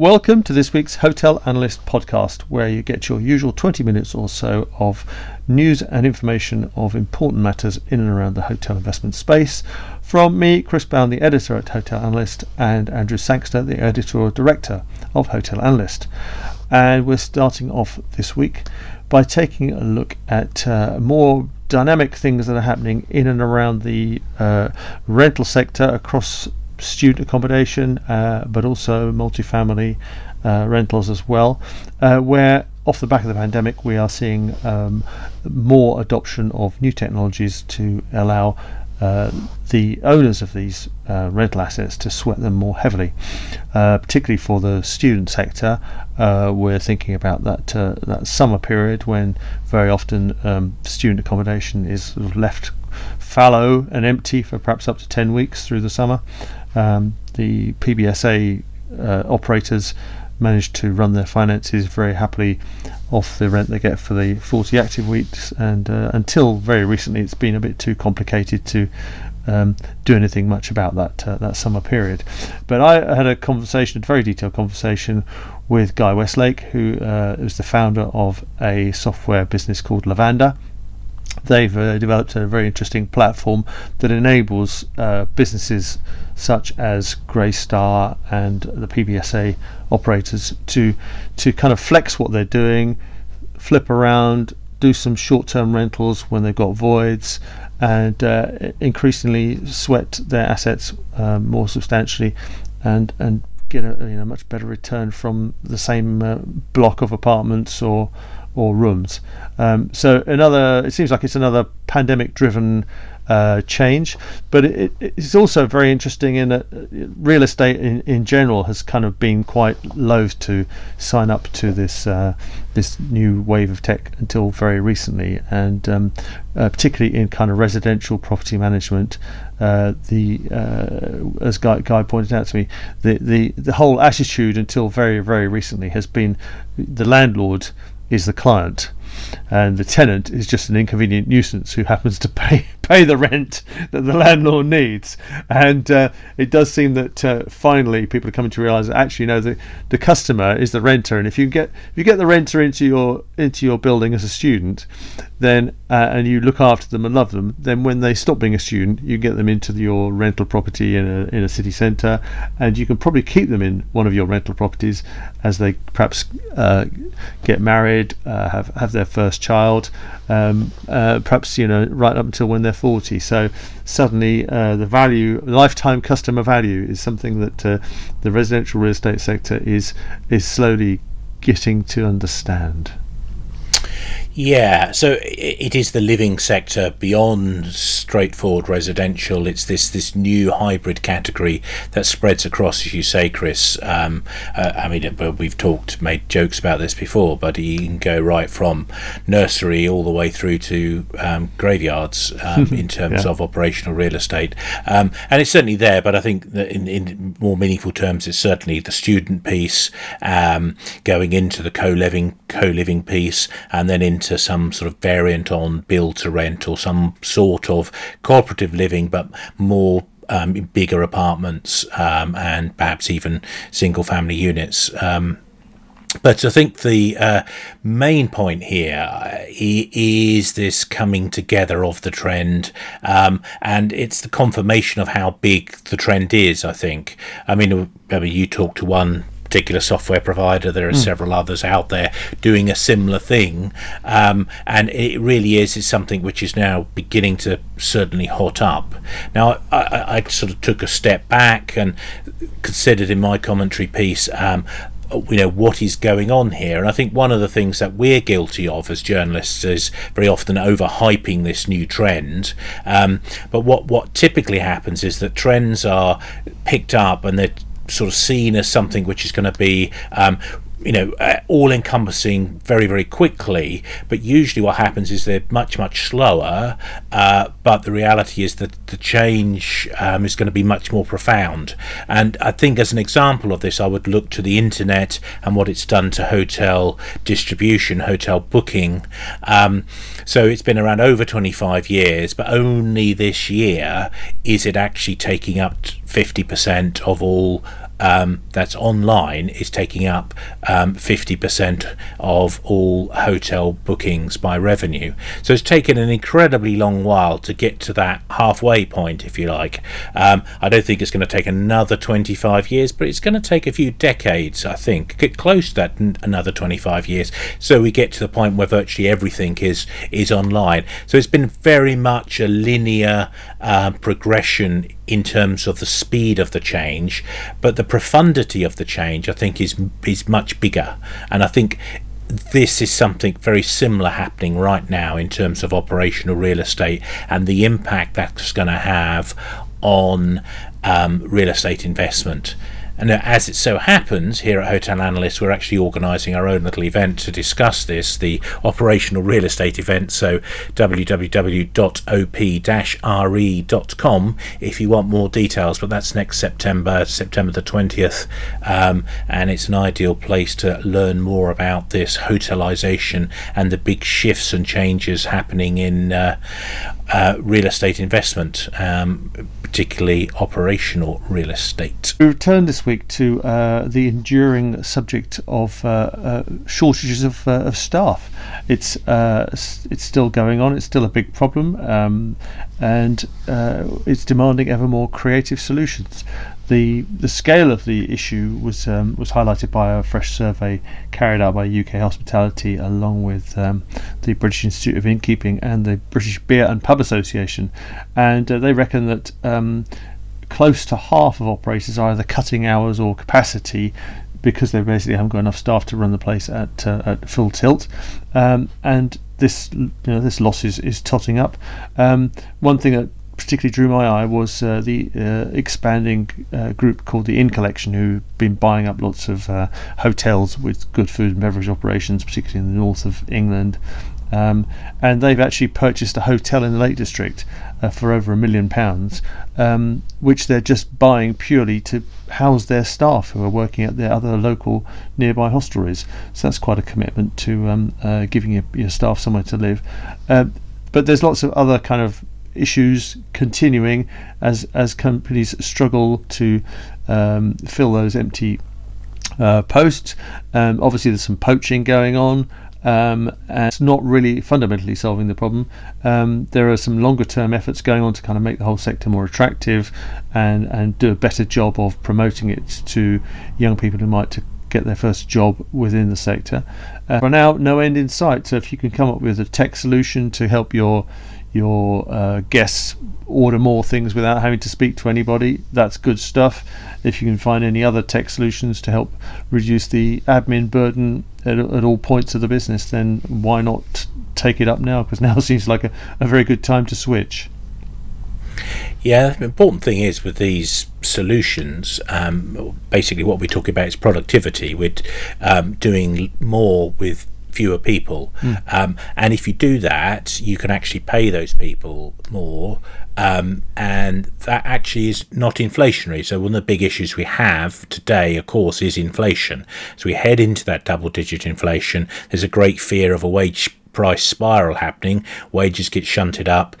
Welcome to this week's Hotel Analyst podcast, where you get your usual 20 minutes or so of news and information of important matters in and around the hotel investment space from me, Chris Bown, the editor at Hotel Analyst, and Andrew Sangster, the editorial director of Hotel Analyst. And we're starting off this week by taking a look at uh, more dynamic things that are happening in and around the uh, rental sector across student accommodation, uh, but also multifamily uh, rentals as well, uh, where off the back of the pandemic we are seeing um, more adoption of new technologies to allow uh, the owners of these uh, rental assets to sweat them more heavily, uh, particularly for the student sector. Uh, we're thinking about that uh, that summer period when very often um, student accommodation is sort of left fallow and empty for perhaps up to 10 weeks through the summer. Um, the PBSA operators manage to run their finances very happily off the rent they get for the 40 active weeks. And uh, until very recently it's been a bit too complicated to um, do anything much about that uh, that summer period. But I had a conversation a very detailed conversation with Guy Westlake who uh, is the founder of a software business called Lavanda they've uh, developed a very interesting platform that enables uh, businesses such as Greystar and the PBSA operators to to kind of flex what they're doing, flip around, do some short-term rentals when they've got voids, and uh, increasingly sweat their assets um, more substantially, and and get a you know much better return from the same uh, block of apartments or or rooms. Um, so another, it seems like it's another pandemic-driven uh, change, but it, it's also very interesting in that real estate in, in general has kind of been quite loath to sign up to this uh, this new wave of tech until very recently, and um, uh, particularly in kind of residential property management. Uh, the uh, as Guy, Guy pointed out to me, the, the the whole attitude until very very recently has been the landlord is the client. And the tenant is just an inconvenient nuisance who happens to pay pay the rent that the landlord needs. And uh, it does seem that uh, finally people are coming to realise that actually, no, the the customer is the renter, and if you get if you get the renter into your into your building as a student, then uh, and you look after them and love them, then when they stop being a student, you get them into your rental property in a in a city centre, and you can probably keep them in one of your rental properties as they perhaps uh, get married, uh, have have their first child, um, uh, perhaps you know right up until when they're 40. So suddenly uh, the value, lifetime customer value, is something that uh, the residential real estate sector is is slowly getting to understand. Yeah, so it is the living sector beyond straightforward residential. It's this this new hybrid category that spreads across, as you say, Chris. Um, uh, I mean, we've talked, made jokes about this before, but you can go right from nursery all the way through to um, graveyards um, in terms yeah. of operational real estate. Um, and it's certainly there, but I think in, in more meaningful terms, it's certainly the student piece um, going into the co-living co-living piece, and then in into some sort of variant on build to rent or some sort of cooperative living, but more um, bigger apartments um, and perhaps even single family units. Um, but I think the uh, main point here uh, this coming together of the trend, um, and it's the confirmation of how big the trend is. I think. I mean, you talk to one particular software provider. There are mm. several others out there doing a similar thing, um, and it really is is something which is now beginning to certainly hot up. Now, I, I sort of took a step back and considered in my commentary piece. Um, you know what is going on here and i think one of the things that we're guilty of as journalists is very often overhyping this new trend um, but what what typically happens is that trends are picked up and they're sort of seen as something which is going to be um, you know, uh, all encompassing very, very quickly. But usually, what happens is they're much, much slower. Uh, but the reality is that the change um, is going to be much more profound. And I think, as an example of this, I would look to the internet and what it's done to hotel distribution, hotel booking. Um, so it's been around over 25 years, but only this year is it actually taking up 50% of all um, that's online is taking up um, 50% of all hotel bookings by revenue. So it's taken an incredibly long while to get to that halfway point, if you like. Um, I don't think it's going to take another 25 years, but it's going to take a few decades, I think, get close to that another 25 years. So we get to the point where virtually everything is is online. So it's been very much a linear uh, progression in terms of the speed of the change, but the profundity of the change, I think, is is much bigger. And I think this is something very similar happening right now in terms of operational real estate and the impact that's going to have on um, real estate investment. And as it so happens, here at Hotel Analyst, we're actually organising our own little event to discuss this, the operational real estate event. So, www.op-re.com if you want more details. But that's next September, September the 20th. Um, and it's an ideal place to learn more about this hotelisation and the big shifts and changes happening in uh, uh, real estate investment, um, particularly operational real estate. We return this week to uh, the enduring subject of uh, uh shortages of, uh, of, staff. It's uh, it's still going on. It's still a big problem, um, and it's demanding ever more creative solutions the the scale of the issue was um, was highlighted by a fresh survey carried out by UK Hospitality along with um, the British Institute of Innkeeping and the British Beer and Pub Association, and uh, they reckon that um, close to half of operators are either cutting hours or capacity because they basically haven't got enough staff to run the place at uh, at full tilt, um, and this you know this loss is, is totting up. Um, one thing that particularly drew my eye was uh, the uh, expanding uh, group called the Inn Collection, who've been buying up lots of uh, hotels with good food and beverage operations, particularly in the north of England. Um, and they've actually purchased a hotel in the Lake District uh, for over a million pounds, um, which they're just buying purely to house their staff who are working at their other local nearby hostelries. So that's quite a commitment to um, uh, giving your, your, staff somewhere to live. but there's lots of other kind of issues continuing as as companies struggle to um, fill those empty uh, posts. Um, obviously, there's some poaching going on. Um, and it's not really fundamentally solving the problem. Um, there are some longer term efforts going on to kind of make the whole sector more attractive and, and do a better job of promoting it to young people who might to get their first job within the sector. Uh, for now, no end in sight. So if you can come up with a tech solution to help your your uh, guests order more things without having to speak to anybody. That's good stuff. If you can find any other tech solutions to help reduce the admin burden at, at all points of the business, then why not take it up now? Because now seems like a, a very good time to switch. Yeah, the important thing is with these solutions, um, basically what we're talking about is productivity. We're um, doing more with fewer people. Mm. Um, and if you do that, you can actually pay those people more. Um, and that actually is not inflationary. So, one of the big issues we have today, of course, is inflation. So, we head into that double digit inflation. There's a great fear of a wage price spiral happening. Wages get shunted up.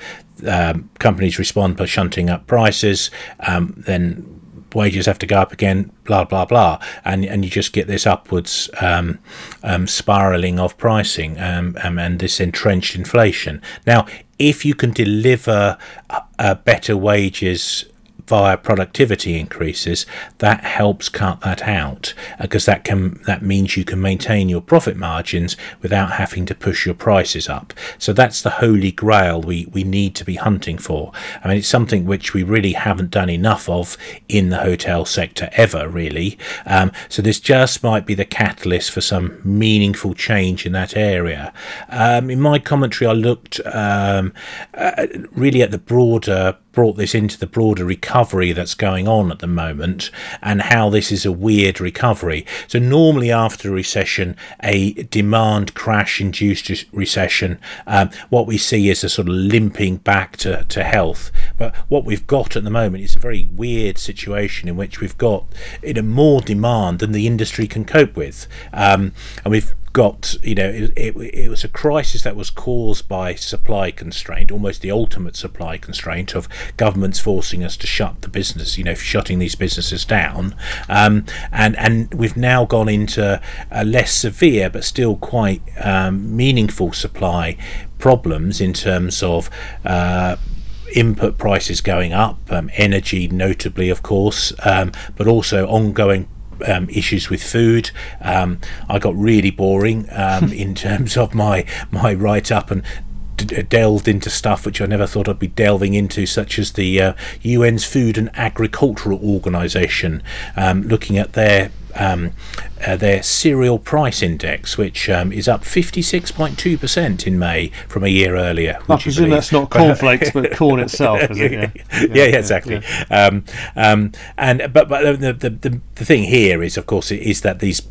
Um, companies respond by shunting up prices. Um, then wages have to go up again, blah blah blah, and and you just get this upwards um, um, spiraling of pricing um, um and this entrenched inflation. Now, if you can deliver uh, uh, better wages via productivity increases, that helps cut that out because uh, that can that means you can maintain your profit margins without having to push your prices up. So that's the holy grail we, we need to be hunting for. I mean, it's something which we really haven't done enough of in the hotel sector ever, really. Um, so this just might be the catalyst for some meaningful change in that area. Um, in my commentary, I looked um, uh, really at the broader brought this into the broader recovery that's going on at the moment and how this is a weird recovery. So, normally after a recession, a demand crash induced recession, um, what we see is a sort of limping back to, to health. But what we've got at the moment is a very weird situation in which we've got you know, more demand than the industry can cope with. Um, and we've got you know it, it, it, was a crisis that was caused by supply constraint almost the ultimate supply constraint of governments forcing us to shut the business you know shutting these businesses down um, and and we've now gone into a less severe but still quite um, meaningful supply problems in terms of uh, input prices going up, um, energy notably, of course, um, but also ongoing um, issues with food. Um, I got really boring um, in terms of my my write up and d- delved into stuff which I never thought I'd be delving into, such as the uh, UN's Food and Agricultural Organization, um, looking at their um, uh, their cereal price index, which um, is up 56.2% in May from a year earlier. I presume that's not cornflakes, but corn itself, is it? Yeah, yeah, yeah, yeah exactly. Um, um, and but but the, the the the thing here is, of course, is that these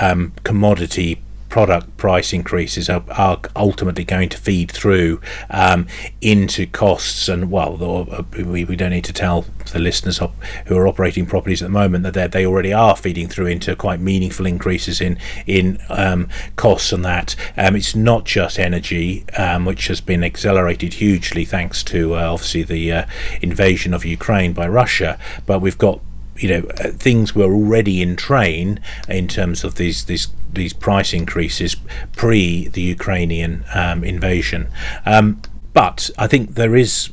um, commodity product price increases are, are ultimately going to feed through um, into costs. And well, uh, we, we don't need to tell the listeners who are operating properties at the moment that they already are feeding through into quite meaningful increases in in um, costs. And that um, it's not just energy, um, which has been accelerated hugely thanks to uh, obviously the uh, invasion of Ukraine by Russia, but we've got you know uh, things were already in train in terms of these these these price increases pre the Ukrainian um, invasion. Um, but I think there is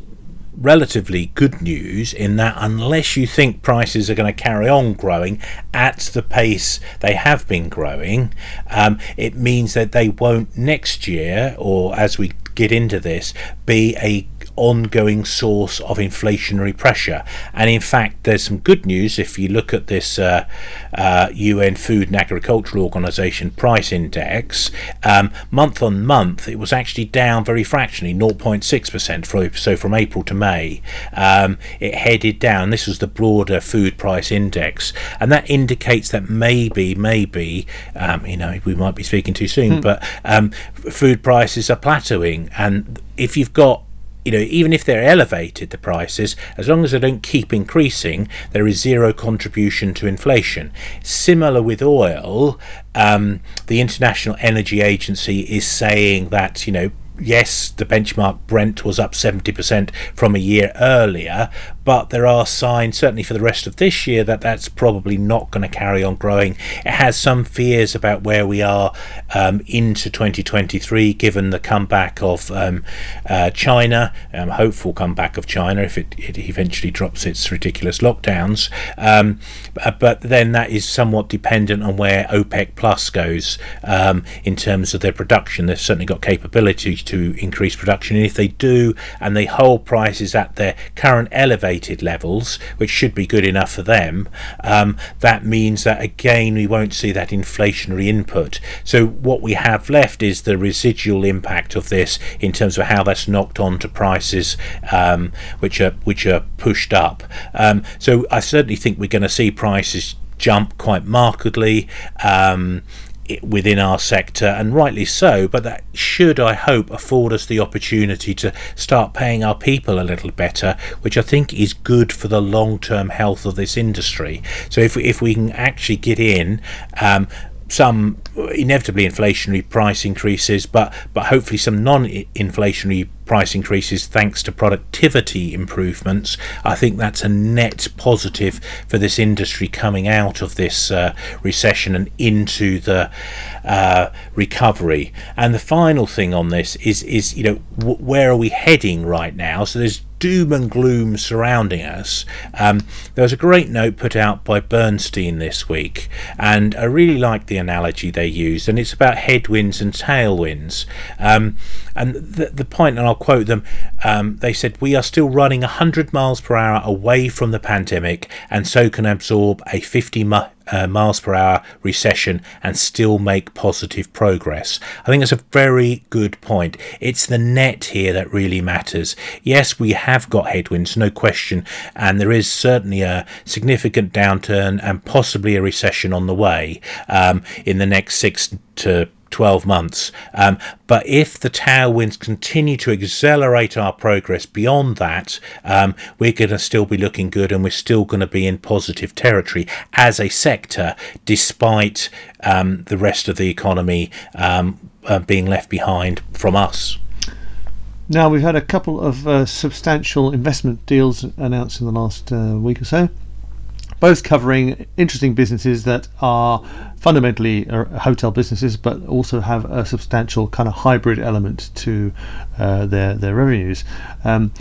relatively good news in that unless you think prices are going to carry on growing at the pace they have been growing, um, it means that they won't next year or as we get into this be a ongoing source of inflationary pressure. And in fact, there's some good news if you look at this uh, uh, UN Food and Agricultural Organization price index. Um, month on month, it was actually down very fractionally, 0.6%. so from April to May, um, it headed down. This was the broader food price index, and that indicates that maybe, maybe, um, you know, we might be speaking too soon, hmm. but um, food prices are plateauing, and if you've got you know, even if they're elevated, the prices, as long as they don't keep increasing, there is zero contribution to inflation. Similar with oil, um, the International Energy Agency is saying that, you know, yes, the benchmark Brent was up 70% from a year earlier, but there are signs, certainly for the rest of this year, that that's probably not going to carry on growing. It has some fears about where we are um, into 2023, given the comeback of um, uh, China, um, hopeful comeback of China if it, it eventually drops its ridiculous lockdowns. Um, uh, but then that is somewhat dependent on where OPEC Plus goes um, in terms of their production. They've certainly got capability to increase production, and if they do, and they hold prices at their current elevated levels, which should be good enough for them, um, that means that again we won't see that inflationary input. So what we have left is the residual impact of this in terms of how that's knocked on to prices, um, which are which are pushed up. Um, so I certainly think we're going to see prices jump quite markedly. Um, within our sector, and rightly so, but that should, I hope, afford us the opportunity to start paying our people a little better, which I think is good for the long term health of this industry. So, if, if we can actually get in, um, some inevitably inflationary price increases, but but hopefully some non-inflationary price increases thanks to productivity improvements. I think that's a net positive for this industry coming out of this uh, recession and into the uh, recovery. And the final thing on this is is you know w- where are we heading right now? So there's doom and gloom surrounding us. Um, there was a great note put out by Bernstein this week, and I really like the analogy they used, and it's about headwinds and tailwinds. Um, and the, the point, and I'll quote them, um, they said, We are still running 100 miles per hour away from the pandemic, and so can absorb a 50 mi- uh, miles per hour recession and still make positive progress. I think that's a very good point. It's the net here that really matters. Yes, we have got headwinds, no question, and there is certainly a significant downturn and possibly a recession on the way um, in the next six to 12 months. Um, but if the tailwinds continue to accelerate our progress beyond that, um, we're going to still be looking good and we're still going to be in positive territory as a sector, despite um, the rest of the economy um, uh, being left behind from us. Now, we've had a couple of uh, substantial investment deals announced in the last uh, week or so both covering interesting businesses that are fundamentally uh, hotel businesses, but also have a substantial kind of hybrid element to uh, their their revenues. Um,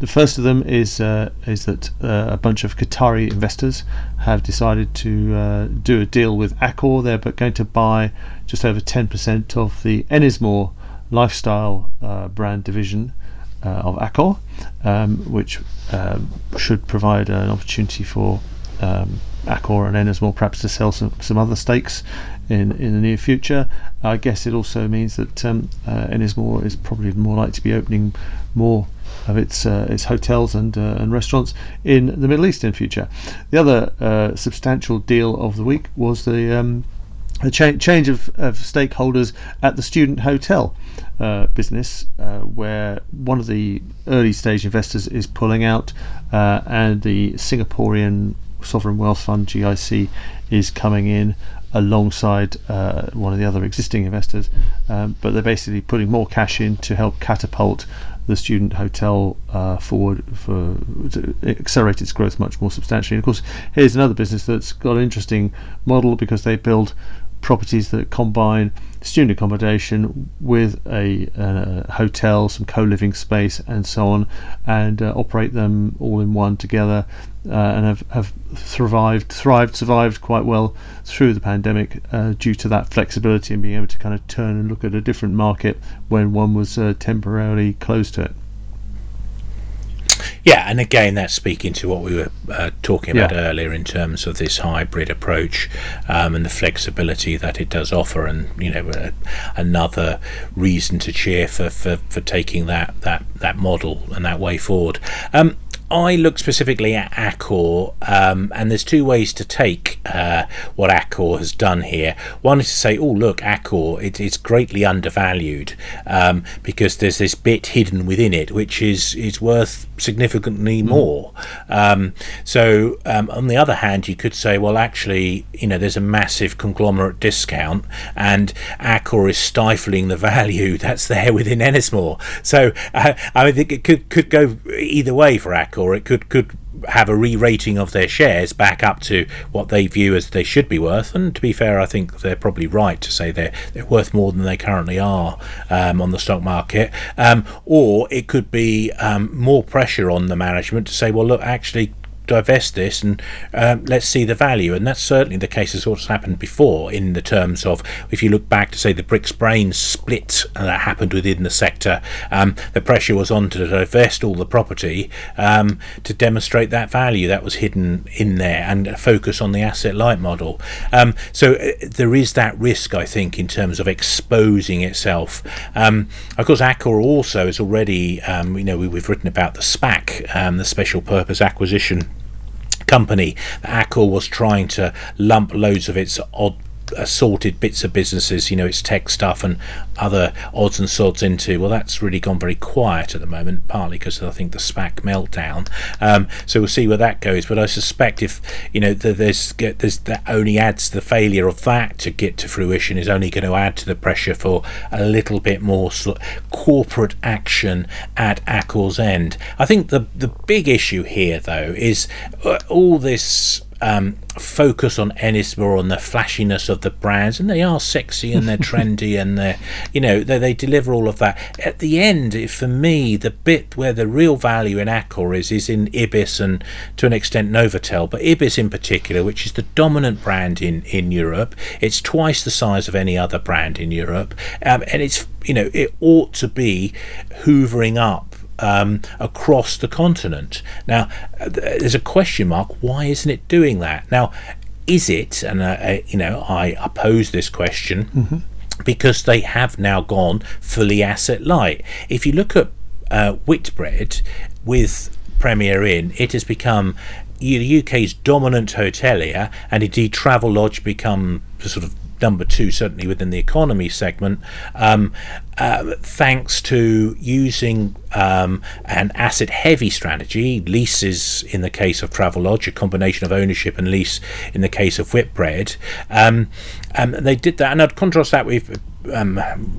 the first of them is uh, is that uh, a bunch of Qatari investors have decided to uh, do a deal with Accor. They're going to buy just over 10% of the Ennismore lifestyle uh, brand division of Accor, um, which um, should provide an opportunity for um, Accor and Ennismore perhaps to sell some, some other stakes in, in the near future. I guess it also means that um, uh, Ennismore is probably more likely to be opening more of its uh, its hotels and uh, and restaurants in the Middle East in future. The other uh, substantial deal of the week was the um, a cha- change of, of, stakeholders at the student hotel uh, business, uh, where one of the early stage investors is pulling out, uh, and the Singaporean sovereign wealth fund GIC is coming in alongside uh, one of the other existing investors, um, but they're basically putting more cash in to help catapult the student hotel uh, forward for to accelerate its growth much more substantially. And of course, here's another business that's got an interesting model because they build properties that combine student accommodation with a, a hotel, some co-living space, and so on, and uh, operate them all in one together, uh, and have, have thrived, thrived, survived quite well through the pandemic uh, due to that flexibility and being able to kind of turn and look at a different market when one was uh, temporarily closed to it. Yeah, and again, that's speaking to what we were uh, talking about yeah. earlier in terms of this hybrid approach um, and the flexibility that it does offer, and you know, uh, another reason to cheer for, for, for taking that, that, that model and that way forward. Um, I look specifically at Accor, um, and there's two ways to take uh, what Accor has done here. One is to say, oh, look, Accor, it, it's greatly undervalued um, because there's this bit hidden within it which is, is worth significantly hmm. more. Um, so, um, on the other hand, you could say, well, actually, you know, there's a massive conglomerate discount, and Accor is stifling the value that's there within Ennismore. So, uh, I think it could, could go either way for Accor or it could could have a re-rating of their shares back up to what they view as they should be worth. And to be fair, I think they're probably right to say they're they're worth more than they currently are um, on the stock market. Um, or it could be um, more pressure on the management to say, well, look, actually, divest this and um, let's see the value. And that's certainly the case of what's happened before in the terms of if you look back to say the bricks brains split that happened within the sector, um, the pressure was on to divest all the property um, to demonstrate that value that was hidden in there and focus on the asset light model. Um, so uh, there is that risk, I think, in terms of exposing itself. Um, of course, Accor also is already, um, you know, we, have written about the SPAC, the special purpose acquisition company. Accor was trying to lump loads of its odd assorted bits of businesses, you know, it's tech stuff and other odds and sods into. Well, that's really gone very quiet at the moment, partly because I think the SPAC meltdown. Um, so we'll see where that goes. But I suspect if you know there's, there's that only adds the failure of that to get to fruition is only going to add to the pressure for a little bit more sort of corporate action at Accor's end. I think the the big issue here though is uh, all this um, focus on Ennismore on the flashiness of the brands, and they are sexy and they're trendy and they're, you know, they, they deliver all of that. At the end, for me, the bit where the real value in Accor is is in Ibis and to an extent Novotel, but Ibis in particular, which is the dominant brand in in Europe. It's twice the size of any other brand in Europe, um, and it's you know it ought to be hoovering up um, across the continent. Now, there's a question mark. Why isn't it doing that? Now, is it? And uh, uh you know, I oppose this question. Mm-hmm. Because they have now gone fully asset light. If you look at uh, Whitbread with Premier Inn, it has become the UK's dominant hotelier, and indeed Travelodge become sort of number two, certainly within the economy segment, um, uh, thanks to using um, an asset heavy strategy, leases in the case of Travelodge, a combination of ownership and lease in the case of Whitbread. Um, um, they did that, and I'd contrast that with um,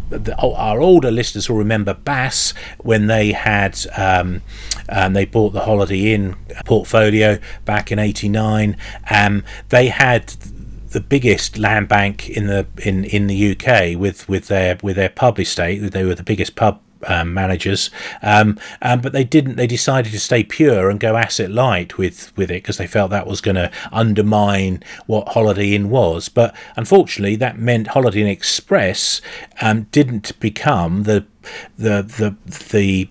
the, our older listeners will remember Bass when they had um, um, they bought the Holiday Inn portfolio back in '89. Um, they had the biggest land bank in the in, in the UK with, with their with their pub estate. They were the biggest pub um, managers, um, um, but they didn't. They decided to stay pure and go asset light with with it because they felt that was going to undermine what Holiday Inn was. But unfortunately, that meant Holiday Inn Express um, didn't become the the the the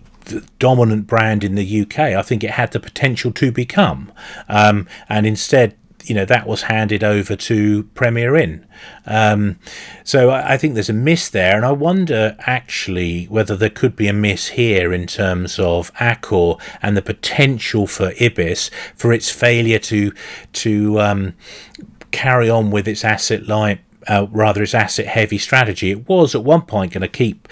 dominant brand in the UK. I think it had the potential to become, um, and instead you know that was handed over to Premier Inn. Um, so I, I, think there's a miss there, and I wonder actually whether there could be a miss here in terms of Accor and the potential for Ibis for its failure to to um, carry on with its asset light. Uh, rather, its asset heavy strategy. It was at one point going to keep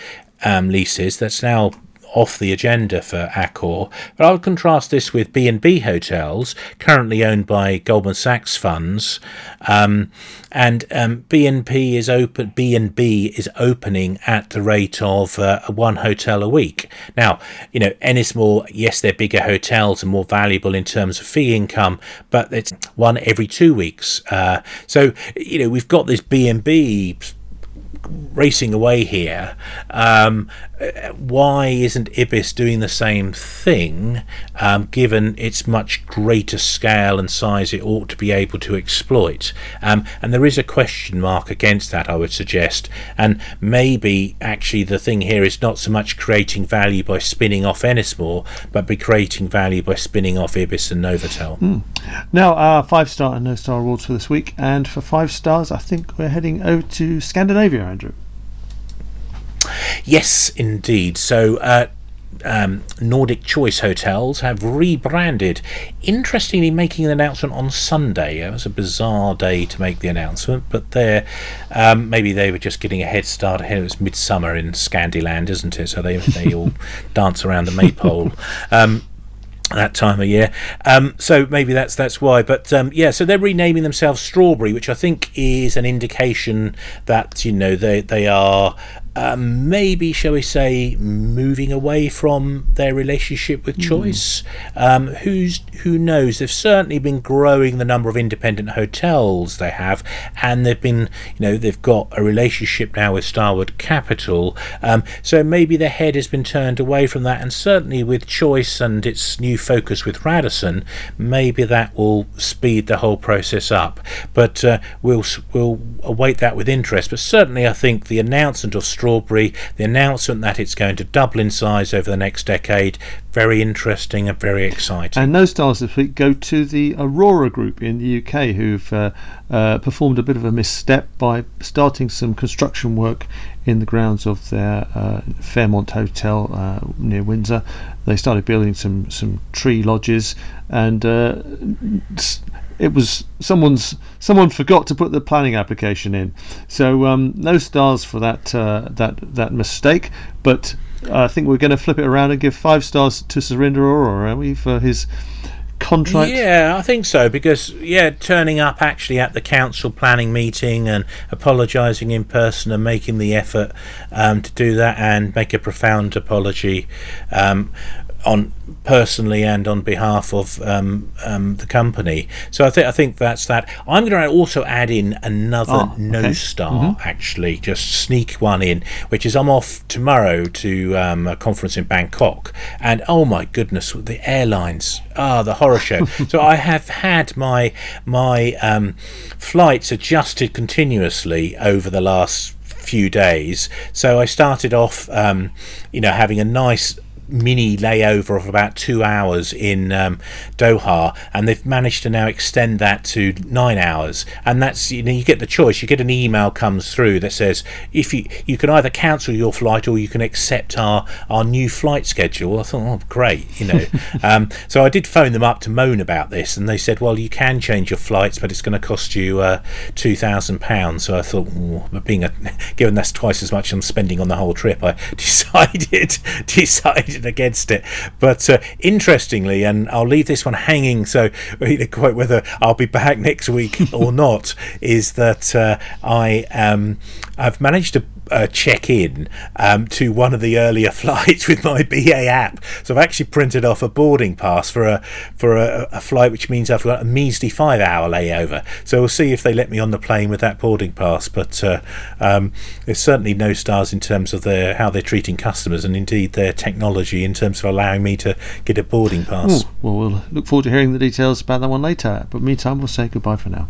um, leases. That's now off the agenda for Accor. But I would contrast this with B&B hotels, currently owned by Goldman Sachs funds, um, and um, B&B is open. B&B is opening at the rate of uh, one hotel a week. Now, you know, Ennismore, yes, they're bigger hotels and more valuable in terms of fee income, but it's one every two weeks. Uh, so, you know, we've got this B&B racing away here. Um, why isn't Ibis doing the same thing, um, given its much greater scale and size it ought to be able to exploit? Um, and there is a question mark against that, I would suggest. And maybe actually the thing here is not so much creating value by spinning off Ennismore, but by creating value by spinning off Ibis and Novotel. Mm. Now, our five star and no star awards for this week. And for five stars, I think we're heading over to Scandinavia, Andrew. Yes, indeed. So, uh, um, Nordic Choice Hotels have rebranded. Interestingly, making an announcement on Sunday. It was a bizarre day to make the announcement, but they um, maybe they were just getting a head start ahead. It was midsummer in Scandiland, isn't it? So they they all dance around the maypole. Um, that time of year. Um, so maybe that's that's why. But um, yeah, so they're renaming themselves Strawberry, which I think is an indication that you know they they are um, maybe, shall we say, moving away from their relationship with hmm. choice. Mm. Um, who's who knows? They've certainly been growing the number of independent hotels they have, and they've been, you know, they've got a relationship now with Starwood Capital. Um, so maybe their head has been turned away from that, and certainly with choice and its new focus with Radisson, maybe that will speed the whole process up. But uh, we'll we'll await that with interest. But certainly, I think the announcement of Strawberry Strawberry, the announcement that it's going to double in size over the next decade, very interesting and very exciting. And no stars this week go to the Arora Group in the UK, who've uh, uh, performed a bit of a misstep by starting some construction work in the grounds of their uh, Fairmont Hotel uh, near Windsor. They started building some some tree lodges and uh, it was someone's someone forgot to put the planning application in. So um, no stars for that uh, that that mistake. But I think we're going to flip it around and give five stars to Surinder Arora, are we, for his contract? Yeah, I think so because yeah, turning up actually at the council planning meeting and apologising in person and making the effort um, to do that and make a profound apology um, on personally and on behalf of um, um, the company. So I think I think that's that. I'm going to also add in another oh, no okay. star mm-hmm. actually, just sneak one in, which is I'm off tomorrow to um, a conference in Bangkok, and oh my goodness, the airlines, ah, the horror show. so I have had my my um, flights adjusted continuously over the last few days. So I started off, um, you know, having a nice mini layover of about two hours in um, Doha, and they've managed to now extend that to nine hours. And that's you know you get the choice. You get an email comes through that says if you you can either cancel your flight or you can accept our our new flight schedule. I thought, oh great, you know. um, so I did phone them up to moan about this, and they said, well, you can change your flights, but it's going to cost you uh, two thousand pounds. So I thought, oh, being a given that's twice as much I'm spending on the whole trip, I decided decided against it. But uh, interestingly, and I'll leave this one hanging, so quite whether I'll be back next week or not, is that uh, I um, I've managed to uh, check in um, to one of the earlier flights with my BA app. So I've actually printed off a boarding pass for a for a, a flight, which means I've got a measly five hour layover. So we'll see if they let me on the plane with that boarding pass. But uh, um, there's certainly no stars in terms of their how they're treating customers and indeed their technology in terms of allowing me to get a boarding pass. Ooh, well, we'll look forward to hearing the details about that one later. But meantime, we'll say goodbye for now.